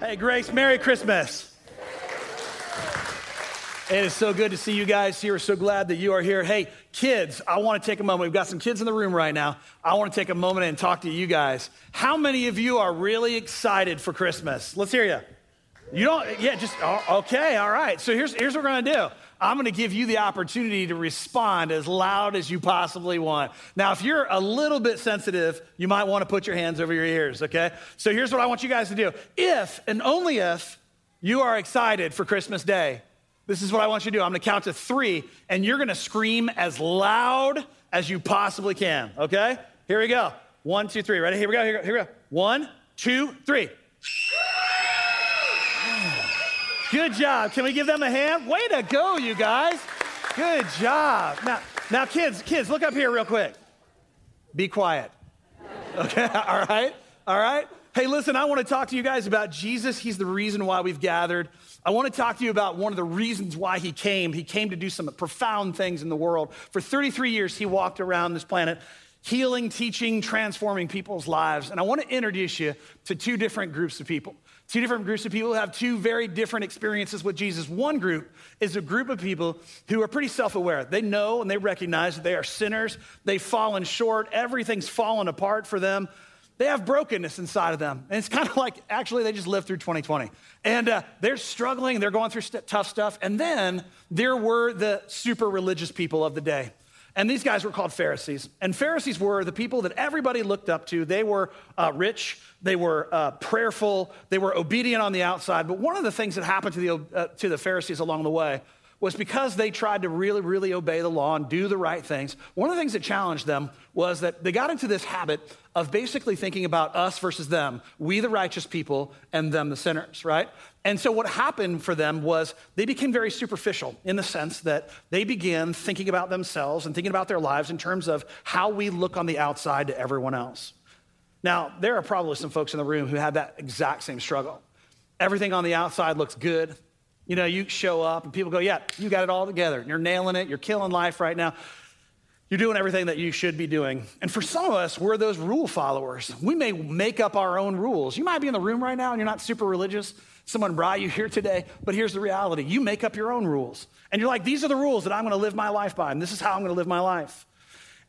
Hey, Grace, Merry Christmas. It is so good to see you guys here. We're so glad that you are here. Hey, kids, I want to take a moment. We've got some kids in the room right now. I want to take a moment and talk to you guys. How many of you are really excited for Christmas? Let's hear you. You don't, yeah, just, oh, okay, all right. So here's, here's what we're going to do. I'm going to give you the opportunity to respond as loud as you possibly want. Now, if you're a little bit sensitive, you might want to put your hands over your ears, okay? So here's what I want you guys to do. If and only if you are excited for Christmas Day, this is what I want you to do. I'm going to count to three, and you're going to scream as loud as you possibly can, okay? Here we go. One, two, three. Ready? Here we go. Here we go. Here we go. One, two, three. Good job. Can we give them a hand? Way to go, you guys. Good job. Now, now, kids, kids, look up here real quick. Be quiet. Okay, all right, all right. Hey, listen, I want to talk to you guys about Jesus. He's the reason why we've gathered. I want to talk to you about one of the reasons why he came. He came to do some profound things in the world. For 33 years, he walked around this planet, healing, teaching, transforming people's lives. And I want to introduce you to two different groups of people. Two different groups of people have two very different experiences with Jesus. One group is a group of people who are pretty self aware. They know and they recognize that they are sinners. They've fallen short. Everything's fallen apart for them they have brokenness inside of them. And it's kind of like actually they just lived through 2020. And uh, they're struggling, they're going through st- tough stuff. And then there were the super religious people of the day. And these guys were called Pharisees. And Pharisees were the people that everybody looked up to. They were uh, rich, they were uh, prayerful, they were obedient on the outside. But one of the things that happened to the, uh, to the Pharisees along the way was because they tried to really, really obey the law and do the right things. One of the things that challenged them was that they got into this habit of basically thinking about us versus them, we the righteous people and them the sinners, right? And so what happened for them was they became very superficial in the sense that they began thinking about themselves and thinking about their lives in terms of how we look on the outside to everyone else. Now, there are probably some folks in the room who have that exact same struggle. Everything on the outside looks good, you know, you show up and people go, Yeah, you got it all together. You're nailing it. You're killing life right now. You're doing everything that you should be doing. And for some of us, we're those rule followers. We may make up our own rules. You might be in the room right now and you're not super religious. Someone brought you here today, but here's the reality you make up your own rules. And you're like, These are the rules that I'm going to live my life by, and this is how I'm going to live my life.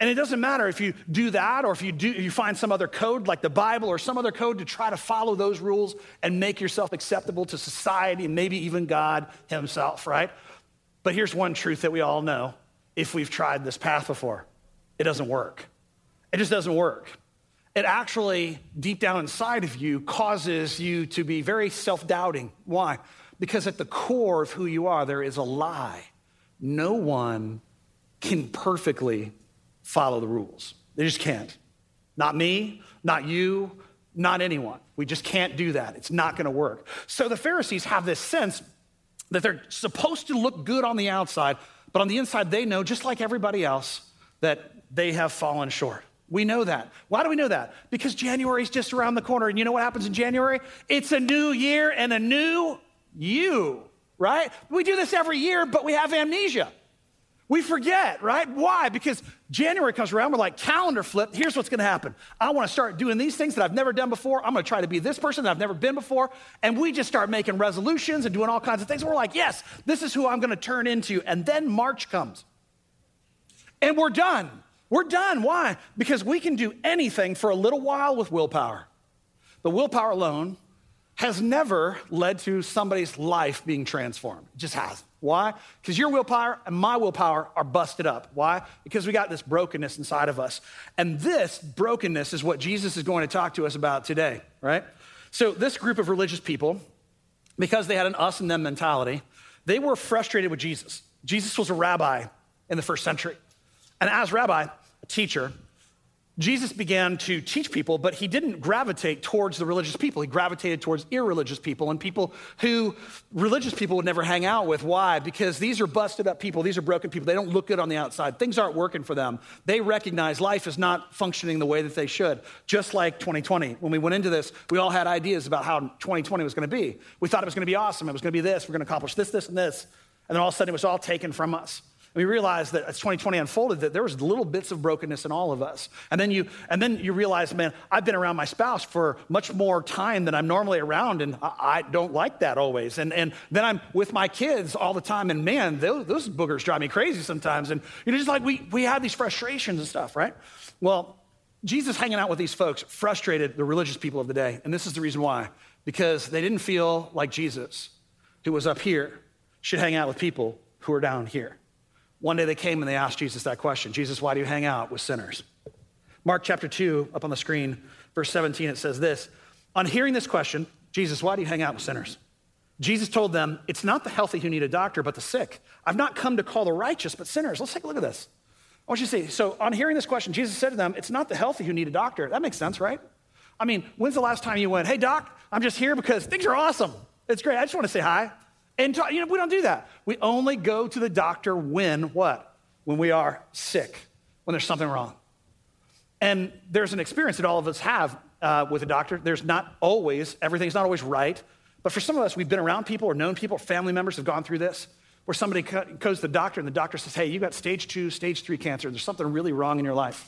And it doesn't matter if you do that or if you, do, you find some other code like the Bible or some other code to try to follow those rules and make yourself acceptable to society and maybe even God Himself, right? But here's one truth that we all know if we've tried this path before it doesn't work. It just doesn't work. It actually, deep down inside of you, causes you to be very self doubting. Why? Because at the core of who you are, there is a lie. No one can perfectly follow the rules. They just can't. Not me, not you, not anyone. We just can't do that. It's not going to work. So the Pharisees have this sense that they're supposed to look good on the outside, but on the inside, they know, just like everybody else, that they have fallen short. We know that. Why do we know that? Because January is just around the corner. And you know what happens in January? It's a new year and a new you, right? We do this every year, but we have amnesia. We forget, right? Why? Because January comes around, we're like, calendar flip. Here's what's gonna happen. I wanna start doing these things that I've never done before. I'm gonna try to be this person that I've never been before. And we just start making resolutions and doing all kinds of things. We're like, yes, this is who I'm gonna turn into. And then March comes. And we're done. We're done. Why? Because we can do anything for a little while with willpower. But willpower alone has never led to somebody's life being transformed. It just hasn't. Why? Because your willpower and my willpower are busted up. Why? Because we got this brokenness inside of us. And this brokenness is what Jesus is going to talk to us about today, right? So, this group of religious people, because they had an us and them mentality, they were frustrated with Jesus. Jesus was a rabbi in the first century. And as rabbi, a teacher, Jesus began to teach people, but he didn't gravitate towards the religious people. He gravitated towards irreligious people and people who religious people would never hang out with. Why? Because these are busted up people. These are broken people. They don't look good on the outside. Things aren't working for them. They recognize life is not functioning the way that they should. Just like 2020. When we went into this, we all had ideas about how 2020 was going to be. We thought it was going to be awesome. It was going to be this. We're going to accomplish this, this, and this. And then all of a sudden it was all taken from us. We realized that as 2020 unfolded, that there was little bits of brokenness in all of us. And then you, and then you realize, man, I've been around my spouse for much more time than I'm normally around, and I, I don't like that always. And, and then I'm with my kids all the time, and man, those, those boogers drive me crazy sometimes. And you know, just like we, we have these frustrations and stuff, right? Well, Jesus hanging out with these folks frustrated the religious people of the day. And this is the reason why because they didn't feel like Jesus, who was up here, should hang out with people who are down here. One day they came and they asked Jesus that question Jesus, why do you hang out with sinners? Mark chapter 2, up on the screen, verse 17, it says this On hearing this question, Jesus, why do you hang out with sinners? Jesus told them, It's not the healthy who need a doctor, but the sick. I've not come to call the righteous, but sinners. Let's take a look at this. I want you to see. So, on hearing this question, Jesus said to them, It's not the healthy who need a doctor. That makes sense, right? I mean, when's the last time you went, Hey, doc, I'm just here because things are awesome. It's great. I just want to say hi. And you know, we don't do that. We only go to the doctor when what? When we are sick, when there's something wrong. And there's an experience that all of us have uh, with a doctor. There's not always, everything's not always right. But for some of us, we've been around people or known people, family members have gone through this, where somebody goes to the doctor and the doctor says, Hey, you got stage two, stage three cancer. There's something really wrong in your life.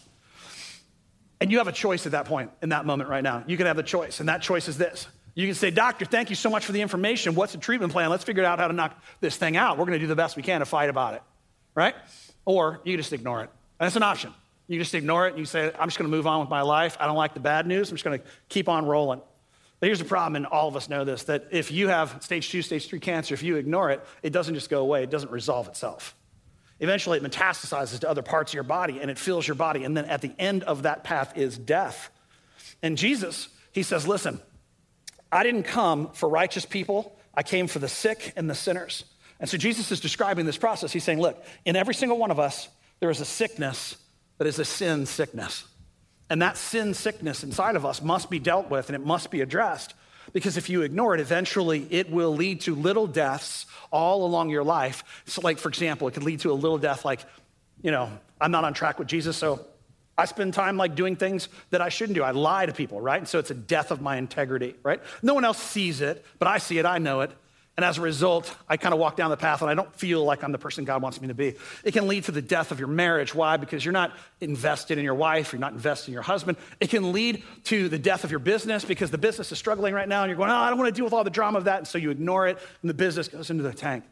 And you have a choice at that point, in that moment right now. You can have the choice. And that choice is this you can say, Doctor, thank you so much for the information. What's the treatment plan? Let's figure out how to knock this thing out. We're going to do the best we can to fight about it, right? Or you just ignore it. That's an option. You just ignore it and you say, I'm just going to move on with my life. I don't like the bad news. I'm just going to keep on rolling. But here's the problem, and all of us know this that if you have stage two, stage three cancer, if you ignore it, it doesn't just go away, it doesn't resolve itself. Eventually, it metastasizes to other parts of your body and it fills your body. And then at the end of that path is death. And Jesus, he says, Listen, I didn't come for righteous people, I came for the sick and the sinners. And so Jesus is describing this process. He's saying, look, in every single one of us, there is a sickness that is a sin sickness. And that sin sickness inside of us must be dealt with and it must be addressed. Because if you ignore it, eventually it will lead to little deaths all along your life. So, like, for example, it could lead to a little death like, you know, I'm not on track with Jesus, so I spend time like doing things that I shouldn't do. I lie to people, right? And so it's a death of my integrity, right? No one else sees it, but I see it, I know it. And as a result, I kind of walk down the path and I don't feel like I'm the person God wants me to be. It can lead to the death of your marriage. Why? Because you're not invested in your wife, you're not invested in your husband. It can lead to the death of your business because the business is struggling right now and you're going, oh, I don't want to deal with all the drama of that. And so you ignore it and the business goes into the tank.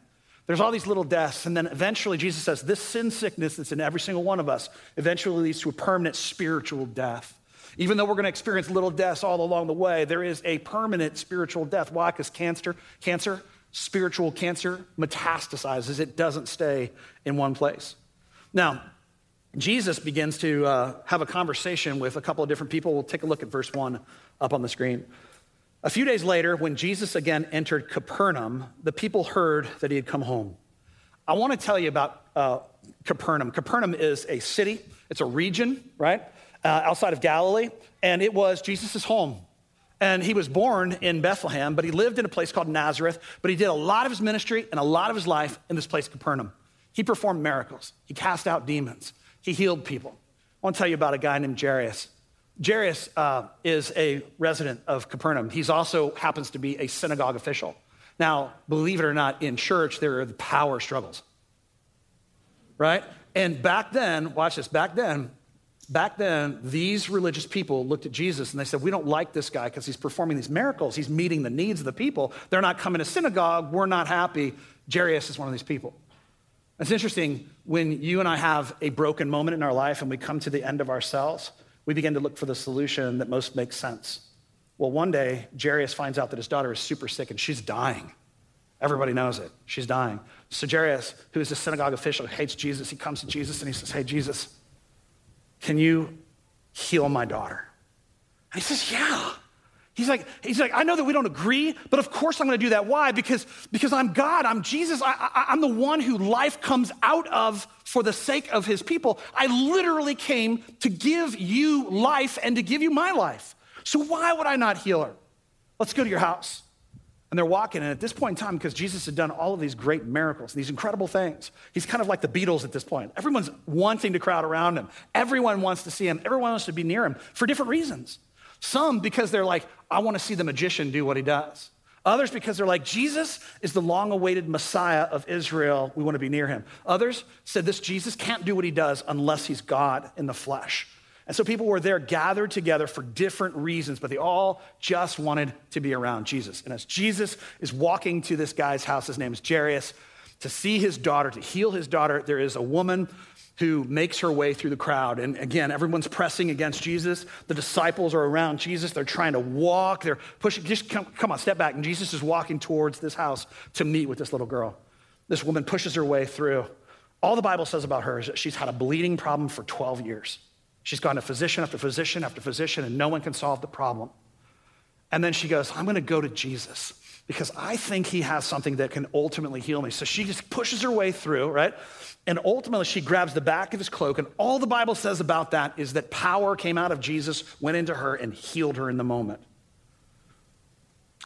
There's all these little deaths. And then eventually, Jesus says, this sin sickness that's in every single one of us eventually leads to a permanent spiritual death. Even though we're going to experience little deaths all along the way, there is a permanent spiritual death. Why? Because cancer, cancer, spiritual cancer metastasizes. It doesn't stay in one place. Now, Jesus begins to uh, have a conversation with a couple of different people. We'll take a look at verse one up on the screen. A few days later, when Jesus again entered Capernaum, the people heard that he had come home. I want to tell you about uh, Capernaum. Capernaum is a city, it's a region, right, uh, outside of Galilee, and it was Jesus' home. And he was born in Bethlehem, but he lived in a place called Nazareth. But he did a lot of his ministry and a lot of his life in this place, Capernaum. He performed miracles, he cast out demons, he healed people. I want to tell you about a guy named Jairus. Jairus uh, is a resident of Capernaum. He also happens to be a synagogue official. Now, believe it or not, in church, there are the power struggles, right? And back then, watch this, back then, back then, these religious people looked at Jesus and they said, We don't like this guy because he's performing these miracles. He's meeting the needs of the people. They're not coming to synagogue. We're not happy. Jairus is one of these people. It's interesting when you and I have a broken moment in our life and we come to the end of ourselves we begin to look for the solution that most makes sense. Well, one day, Jairus finds out that his daughter is super sick and she's dying. Everybody knows it. She's dying. So Jairus, who is a synagogue official, hates Jesus. He comes to Jesus and he says, Hey, Jesus, can you heal my daughter? And he says, Yeah. He's like, he's like, I know that we don't agree, but of course I'm going to do that. Why? Because, because I'm God. I'm Jesus. I, I, I'm the one who life comes out of for the sake of his people. I literally came to give you life and to give you my life. So why would I not heal her? Let's go to your house. And they're walking, and at this point in time, because Jesus had done all of these great miracles, these incredible things, he's kind of like the Beatles at this point. Everyone's wanting to crowd around him. Everyone wants to see him. Everyone wants to be near him for different reasons. Some because they're like, I want to see the magician do what he does. Others because they're like, Jesus is the long awaited Messiah of Israel. We want to be near him. Others said this Jesus can't do what he does unless he's God in the flesh. And so people were there gathered together for different reasons, but they all just wanted to be around Jesus. And as Jesus is walking to this guy's house, his name is Jairus, to see his daughter, to heal his daughter, there is a woman who makes her way through the crowd. And again, everyone's pressing against Jesus. The disciples are around Jesus. They're trying to walk. They're pushing. Just come, come on, step back. And Jesus is walking towards this house to meet with this little girl. This woman pushes her way through. All the Bible says about her is that she's had a bleeding problem for 12 years. She's gone to physician after physician after physician, and no one can solve the problem. And then she goes, I'm going to go to Jesus because I think he has something that can ultimately heal me. So she just pushes her way through, right? And ultimately, she grabs the back of his cloak. And all the Bible says about that is that power came out of Jesus, went into her, and healed her in the moment.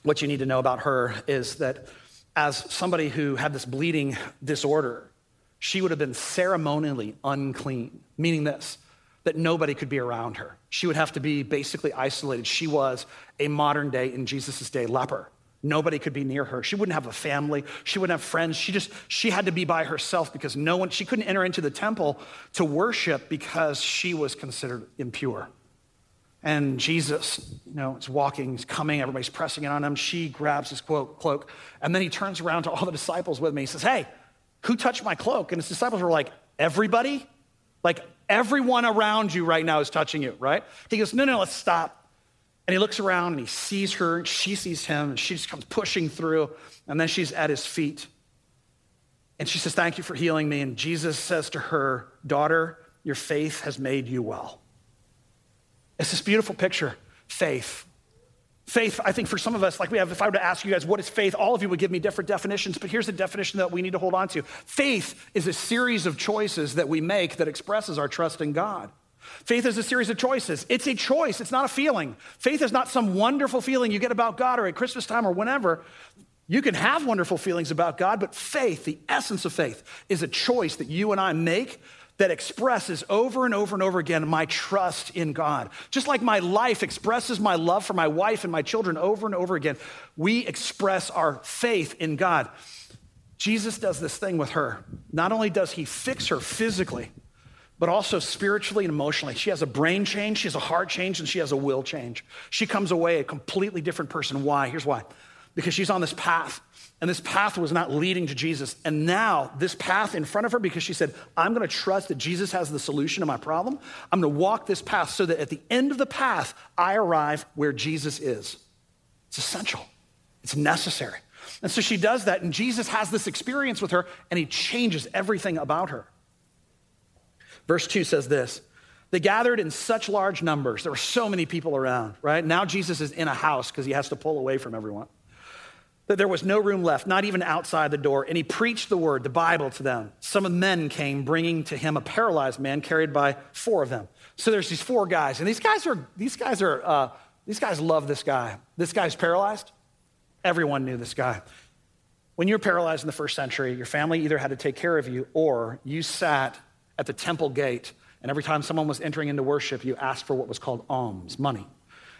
What you need to know about her is that as somebody who had this bleeding disorder, she would have been ceremonially unclean, meaning this that nobody could be around her. She would have to be basically isolated. She was a modern day, in Jesus' day, leper. Nobody could be near her. She wouldn't have a family. She wouldn't have friends. She just, she had to be by herself because no one, she couldn't enter into the temple to worship because she was considered impure. And Jesus, you know, is walking, he's coming, everybody's pressing in on him. She grabs his cloak, and then he turns around to all the disciples with me. He says, Hey, who touched my cloak? And his disciples were like, Everybody? Like, Everyone around you right now is touching you, right? He goes, No, no, let's stop. And he looks around and he sees her, and she sees him, and she just comes pushing through, and then she's at his feet. And she says, Thank you for healing me. And Jesus says to her, Daughter, your faith has made you well. It's this beautiful picture faith. Faith, I think for some of us, like we have, if I were to ask you guys, what is faith? All of you would give me different definitions, but here's the definition that we need to hold on to. Faith is a series of choices that we make that expresses our trust in God. Faith is a series of choices. It's a choice, it's not a feeling. Faith is not some wonderful feeling you get about God or at Christmas time or whenever. You can have wonderful feelings about God, but faith, the essence of faith, is a choice that you and I make that expresses over and over and over again my trust in God. Just like my life expresses my love for my wife and my children over and over again, we express our faith in God. Jesus does this thing with her. Not only does he fix her physically, but also spiritually and emotionally. She has a brain change, she has a heart change, and she has a will change. She comes away a completely different person. Why? Here's why because she's on this path and this path was not leading to Jesus. And now, this path in front of her, because she said, I'm gonna trust that Jesus has the solution to my problem, I'm gonna walk this path so that at the end of the path, I arrive where Jesus is. It's essential, it's necessary. And so she does that, and Jesus has this experience with her, and he changes everything about her. Verse 2 says this They gathered in such large numbers. There were so many people around, right? Now Jesus is in a house because he has to pull away from everyone that there was no room left, not even outside the door. And he preached the word, the Bible, to them. Some of the men came, bringing to him a paralyzed man carried by four of them. So there's these four guys, and these guys are these guys are uh, these guys love this guy. This guy's paralyzed. Everyone knew this guy. When you were paralyzed in the first century, your family either had to take care of you or you sat at the temple gate, and every time someone was entering into worship, you asked for what was called alms, money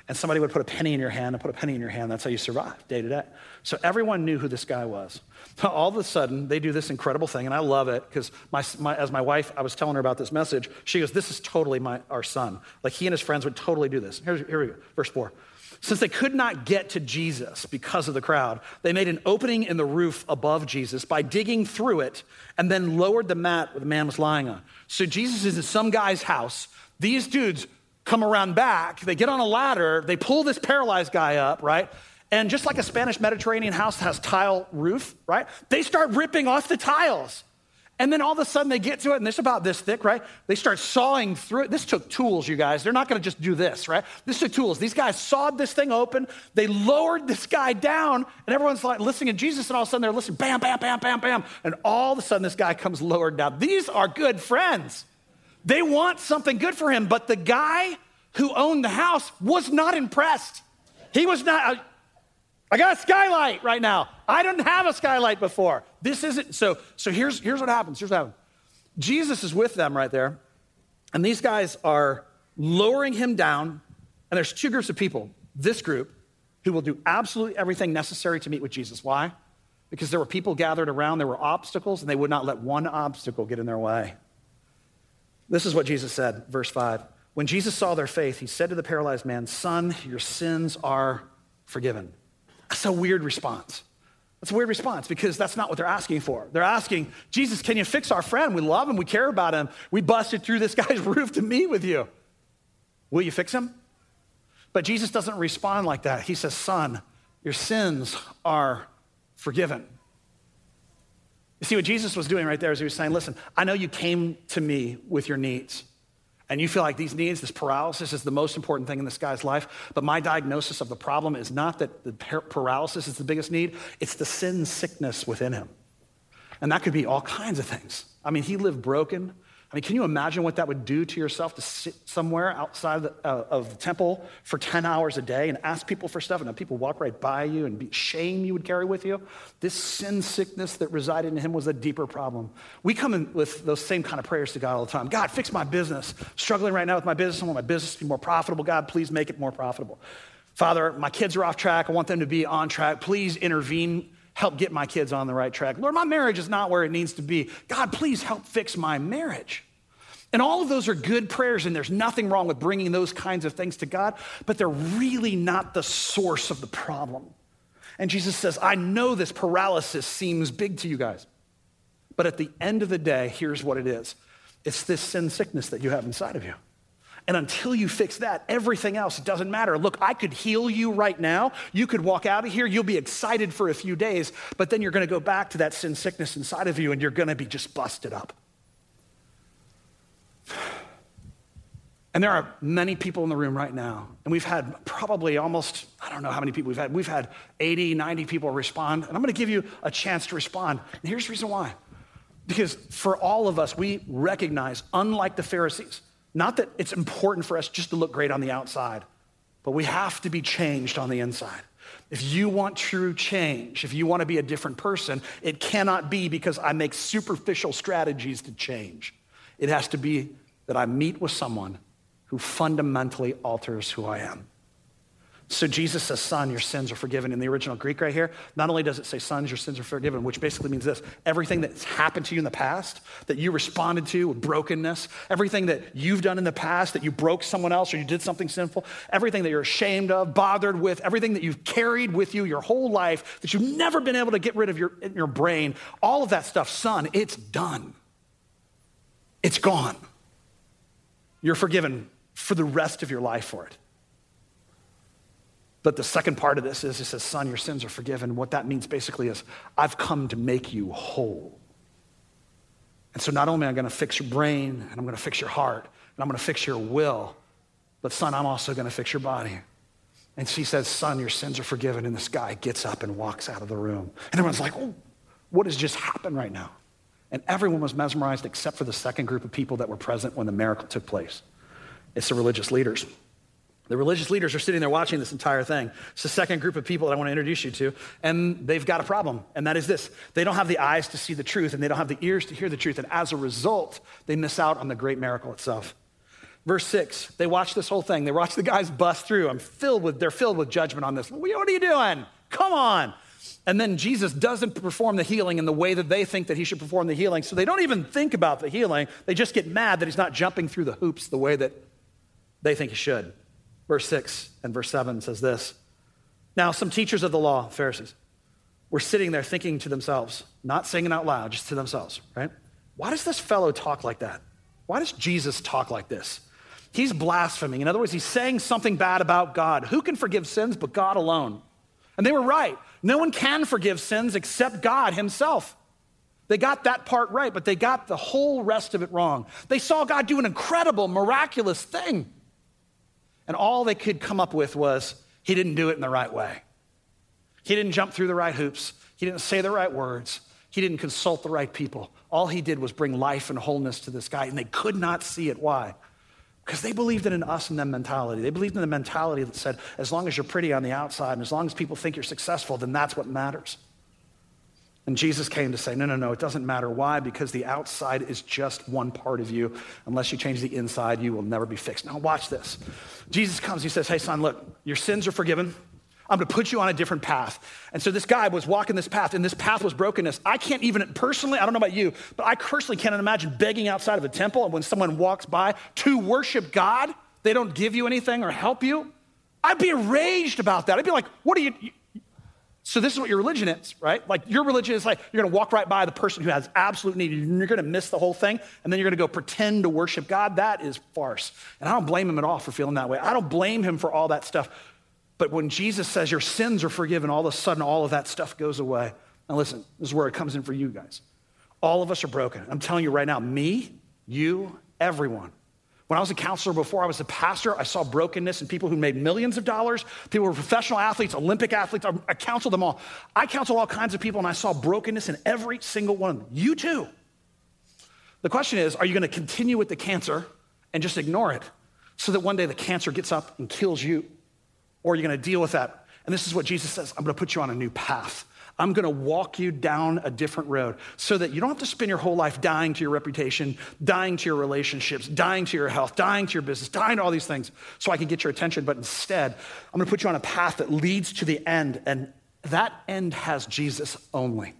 and somebody would put a penny in your hand and put a penny in your hand. That's how you survive day to day. So everyone knew who this guy was. All of a sudden, they do this incredible thing, and I love it because my, my, as my wife, I was telling her about this message. She goes, "This is totally my, our son. Like he and his friends would totally do this." Here, here we go, verse four. Since they could not get to Jesus because of the crowd, they made an opening in the roof above Jesus by digging through it and then lowered the mat where the man was lying on. So Jesus is in some guy's house. These dudes come around back, they get on a ladder, they pull this paralyzed guy up, right? And just like a Spanish Mediterranean house has tile roof, right? They start ripping off the tiles. And then all of a sudden they get to it, and it's about this thick, right? They start sawing through it. This took tools, you guys. They're not gonna just do this, right? This took tools. These guys sawed this thing open. They lowered this guy down, and everyone's like listening to Jesus, and all of a sudden they're listening, bam, bam, bam, bam, bam. And all of a sudden this guy comes lowered down. These are good friends. They want something good for him, but the guy who owned the house was not impressed. He was not, uh, I got a skylight right now. I didn't have a skylight before. This isn't, so, so here's, here's what happens. Here's what happens. Jesus is with them right there, and these guys are lowering him down, and there's two groups of people. This group, who will do absolutely everything necessary to meet with Jesus. Why? Because there were people gathered around, there were obstacles, and they would not let one obstacle get in their way. This is what Jesus said, verse 5. When Jesus saw their faith, he said to the paralyzed man, Son, your sins are forgiven. That's a weird response. That's a weird response because that's not what they're asking for. They're asking, Jesus, can you fix our friend? We love him. We care about him. We busted through this guy's roof to meet with you. Will you fix him? But Jesus doesn't respond like that. He says, Son, your sins are forgiven. You see, what Jesus was doing right there is he was saying, Listen, I know you came to me with your needs and you feel like these needs, this paralysis is the most important thing in this guy's life, but my diagnosis of the problem is not that the paralysis is the biggest need, it's the sin sickness within him. And that could be all kinds of things. I mean, he lived broken. I mean, can you imagine what that would do to yourself to sit somewhere outside of the, uh, of the, temple for 10 hours a day and ask people for stuff and have people walk right by you and be shame you would carry with you? This sin sickness that resided in him was a deeper problem. We come in with those same kind of prayers to God all the time God, fix my business. struggling right now with my business. I want my business to be more profitable. God, please make it more profitable. Father, my kids are off track. I want them to be on track. Please intervene help get my kids on the right track. Lord, my marriage is not where it needs to be. God, please help fix my marriage. And all of those are good prayers, and there's nothing wrong with bringing those kinds of things to God, but they're really not the source of the problem. And Jesus says, I know this paralysis seems big to you guys, but at the end of the day, here's what it is it's this sin sickness that you have inside of you. And until you fix that, everything else doesn't matter. Look, I could heal you right now. You could walk out of here. You'll be excited for a few days, but then you're going to go back to that sin sickness inside of you and you're going to be just busted up. And there are many people in the room right now, and we've had probably almost, I don't know how many people we've had. We've had 80, 90 people respond, and I'm gonna give you a chance to respond. And here's the reason why. Because for all of us, we recognize, unlike the Pharisees, not that it's important for us just to look great on the outside, but we have to be changed on the inside. If you want true change, if you want to be a different person, it cannot be because I make superficial strategies to change. It has to be that I meet with someone who fundamentally alters who I am. So Jesus says, Son, your sins are forgiven. In the original Greek right here, not only does it say, Sons, your sins are forgiven, which basically means this everything that's happened to you in the past, that you responded to with brokenness, everything that you've done in the past, that you broke someone else or you did something sinful, everything that you're ashamed of, bothered with, everything that you've carried with you your whole life, that you've never been able to get rid of your, in your brain, all of that stuff, Son, it's done. It's gone. You're forgiven for the rest of your life for it. But the second part of this is it says, Son, your sins are forgiven. What that means basically is, I've come to make you whole. And so not only am I going to fix your brain, and I'm going to fix your heart, and I'm going to fix your will, but son, I'm also going to fix your body. And she says, Son, your sins are forgiven. And this guy gets up and walks out of the room. And everyone's like, oh, what has just happened right now? And everyone was mesmerized except for the second group of people that were present when the miracle took place. It's the religious leaders. The religious leaders are sitting there watching this entire thing. It's the second group of people that I want to introduce you to, and they've got a problem, and that is this they don't have the eyes to see the truth, and they don't have the ears to hear the truth, and as a result, they miss out on the great miracle itself. Verse six, they watch this whole thing. They watch the guys bust through. I'm filled with, they're filled with judgment on this. What are you doing? Come on. And then Jesus doesn't perform the healing in the way that they think that he should perform the healing. So they don't even think about the healing. They just get mad that he's not jumping through the hoops the way that they think he should. Verse 6 and verse 7 says this Now, some teachers of the law, Pharisees, were sitting there thinking to themselves, not saying it out loud, just to themselves, right? Why does this fellow talk like that? Why does Jesus talk like this? He's blaspheming. In other words, he's saying something bad about God. Who can forgive sins but God alone? And they were right. No one can forgive sins except God Himself. They got that part right, but they got the whole rest of it wrong. They saw God do an incredible, miraculous thing. And all they could come up with was, He didn't do it in the right way. He didn't jump through the right hoops. He didn't say the right words. He didn't consult the right people. All he did was bring life and wholeness to this guy, and they could not see it. Why? Because they believed in an us and them mentality. They believed in the mentality that said, as long as you're pretty on the outside and as long as people think you're successful, then that's what matters. And Jesus came to say, no, no, no, it doesn't matter. Why? Because the outside is just one part of you. Unless you change the inside, you will never be fixed. Now, watch this. Jesus comes, he says, hey, son, look, your sins are forgiven. I'm gonna put you on a different path. And so this guy was walking this path, and this path was brokenness. I can't even personally, I don't know about you, but I personally can't imagine begging outside of a temple and when someone walks by to worship God, they don't give you anything or help you. I'd be enraged about that. I'd be like, what are you? So this is what your religion is, right? Like your religion is like you're gonna walk right by the person who has absolute need, and you're gonna miss the whole thing, and then you're gonna go pretend to worship God. That is farce. And I don't blame him at all for feeling that way. I don't blame him for all that stuff. But when Jesus says your sins are forgiven, all of a sudden all of that stuff goes away. Now listen, this is where it comes in for you guys. All of us are broken. I'm telling you right now, me, you, everyone. When I was a counselor before I was a pastor, I saw brokenness in people who made millions of dollars. People who were professional athletes, Olympic athletes. I counseled them all. I counseled all kinds of people, and I saw brokenness in every single one of them. You too. The question is are you going to continue with the cancer and just ignore it so that one day the cancer gets up and kills you? Or are you going to deal with that? And this is what Jesus says I'm going to put you on a new path. I'm going to walk you down a different road so that you don't have to spend your whole life dying to your reputation, dying to your relationships, dying to your health, dying to your business, dying to all these things so I can get your attention. But instead, I'm going to put you on a path that leads to the end, and that end has Jesus only.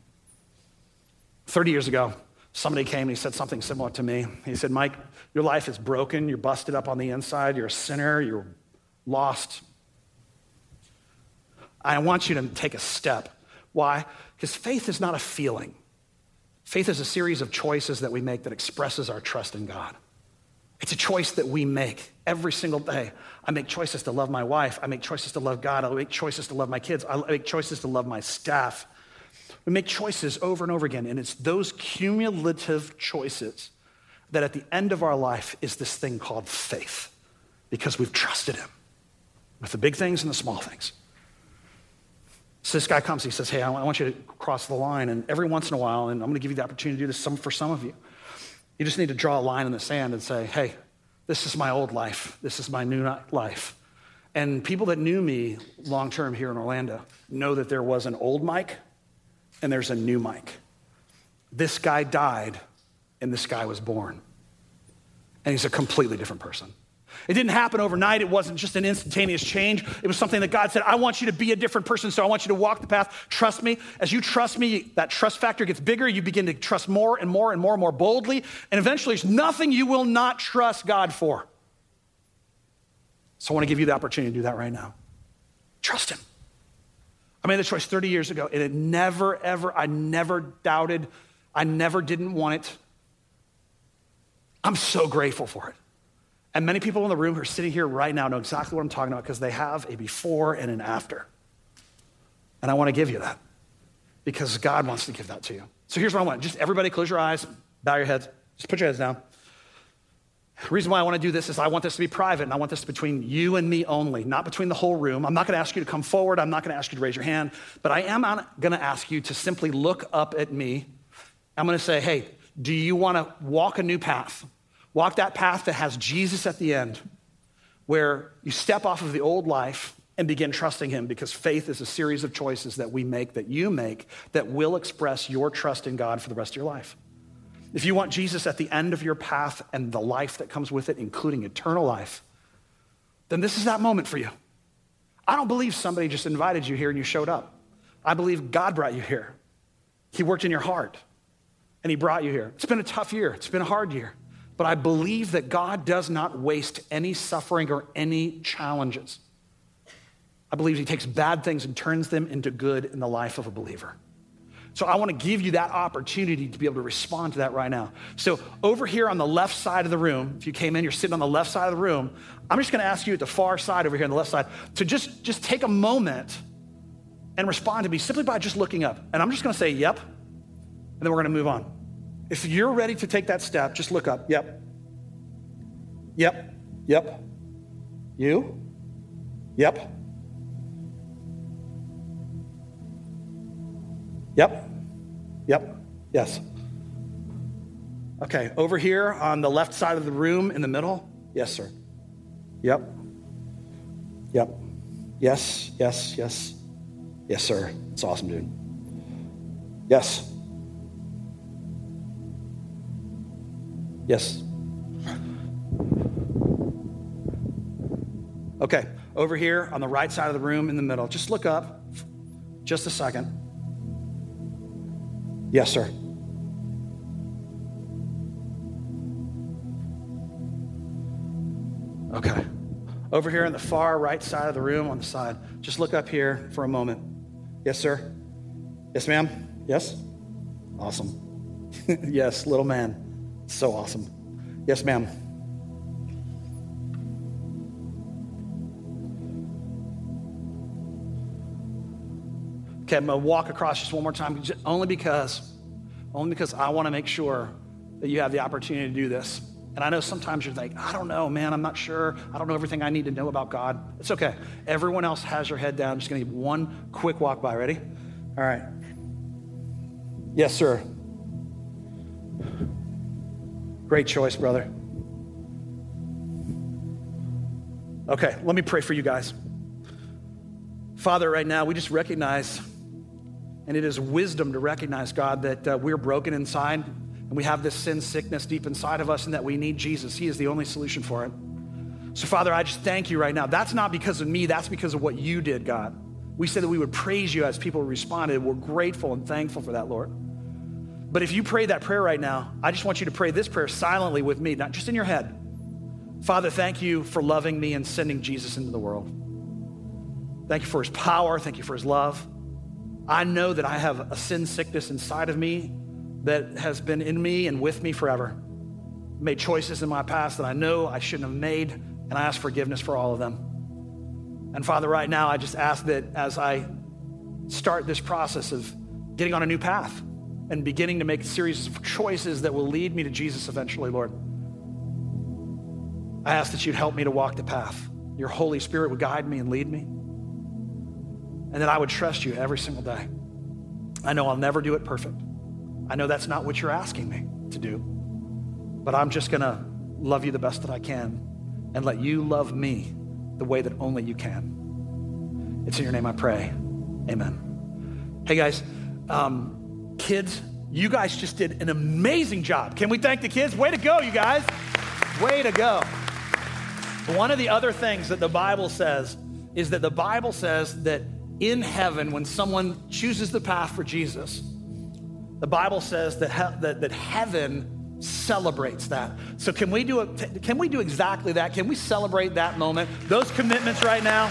30 years ago, somebody came and he said something similar to me. He said, Mike, your life is broken. You're busted up on the inside. You're a sinner. You're lost. I want you to take a step why? Because faith is not a feeling. Faith is a series of choices that we make that expresses our trust in God. It's a choice that we make every single day. I make choices to love my wife. I make choices to love God. I make choices to love my kids. I make choices to love my staff. We make choices over and over again, and it's those cumulative choices that at the end of our life is this thing called faith because we've trusted Him with the big things and the small things. So this guy comes, he says, Hey, I want you to cross the line. And every once in a while, and I'm going to give you the opportunity to do this some, for some of you, you just need to draw a line in the sand and say, Hey, this is my old life. This is my new life. And people that knew me long term here in Orlando know that there was an old Mike and there's a new Mike. This guy died and this guy was born. And he's a completely different person. It didn't happen overnight. It wasn't just an instantaneous change. It was something that God said, I want you to be a different person. So I want you to walk the path. Trust me. As you trust me, that trust factor gets bigger. You begin to trust more and more and more and more boldly. And eventually, there's nothing you will not trust God for. So I want to give you the opportunity to do that right now. Trust Him. I made the choice 30 years ago, and it never, ever, I never doubted. I never didn't want it. I'm so grateful for it. And many people in the room who are sitting here right now know exactly what I'm talking about because they have a before and an after. And I want to give you that because God wants to give that to you. So here's what I want. Just everybody close your eyes, bow your heads, just put your heads down. The reason why I want to do this is I want this to be private and I want this between you and me only, not between the whole room. I'm not going to ask you to come forward. I'm not going to ask you to raise your hand, but I am going to ask you to simply look up at me. I'm going to say, hey, do you want to walk a new path? Walk that path that has Jesus at the end, where you step off of the old life and begin trusting Him because faith is a series of choices that we make, that you make, that will express your trust in God for the rest of your life. If you want Jesus at the end of your path and the life that comes with it, including eternal life, then this is that moment for you. I don't believe somebody just invited you here and you showed up. I believe God brought you here. He worked in your heart and He brought you here. It's been a tough year, it's been a hard year. But I believe that God does not waste any suffering or any challenges. I believe He takes bad things and turns them into good in the life of a believer. So I want to give you that opportunity to be able to respond to that right now. So over here on the left side of the room, if you came in, you're sitting on the left side of the room. I'm just going to ask you at the far side over here on the left side to just, just take a moment and respond to me simply by just looking up. And I'm just going to say, yep, and then we're going to move on. If you're ready to take that step, just look up. Yep. Yep. Yep. You? Yep. Yep. Yep. Yes. Okay, over here on the left side of the room in the middle. Yes, sir. Yep. Yep. Yes, yes, yes. Yes, sir. It's awesome, dude. Yes. Yes. Okay, over here on the right side of the room in the middle, just look up. Just a second. Yes, sir. Okay. Over here on the far right side of the room on the side, just look up here for a moment. Yes, sir. Yes, ma'am. Yes? Awesome. yes, little man. So awesome. Yes, ma'am. Okay, I'm gonna walk across just one more time, only because, only because I want to make sure that you have the opportunity to do this. And I know sometimes you're like, I don't know, man, I'm not sure. I don't know everything I need to know about God. It's okay. Everyone else has your head down. I'm just gonna give one quick walk by. Ready? All right. Yes, sir. Great choice, brother. Okay, let me pray for you guys. Father, right now, we just recognize and it is wisdom to recognize, God, that uh, we're broken inside and we have this sin sickness deep inside of us and that we need Jesus. He is the only solution for it. So, Father, I just thank you right now. That's not because of me, that's because of what you did, God. We said that we would praise you as people responded. We're grateful and thankful for that, Lord. But if you pray that prayer right now, I just want you to pray this prayer silently with me, not just in your head. Father, thank you for loving me and sending Jesus into the world. Thank you for his power. Thank you for his love. I know that I have a sin sickness inside of me that has been in me and with me forever. Made choices in my past that I know I shouldn't have made, and I ask forgiveness for all of them. And Father, right now, I just ask that as I start this process of getting on a new path and beginning to make a series of choices that will lead me to Jesus eventually, Lord, I ask that you'd help me to walk the path. Your Holy Spirit would guide me and lead me and that I would trust you every single day. I know I'll never do it perfect. I know that's not what you're asking me to do, but I'm just going to love you the best that I can and let you love me the way that only you can. It's in your name I pray. Amen. Hey, guys, um, kids, you guys just did an amazing job. Can we thank the kids? Way to go, you guys. Way to go. One of the other things that the Bible says is that the Bible says that in heaven, when someone chooses the path for Jesus, the Bible says that, he- that, that heaven celebrates that. So can we do it? Can we do exactly that? Can we celebrate that moment? Those commitments right now.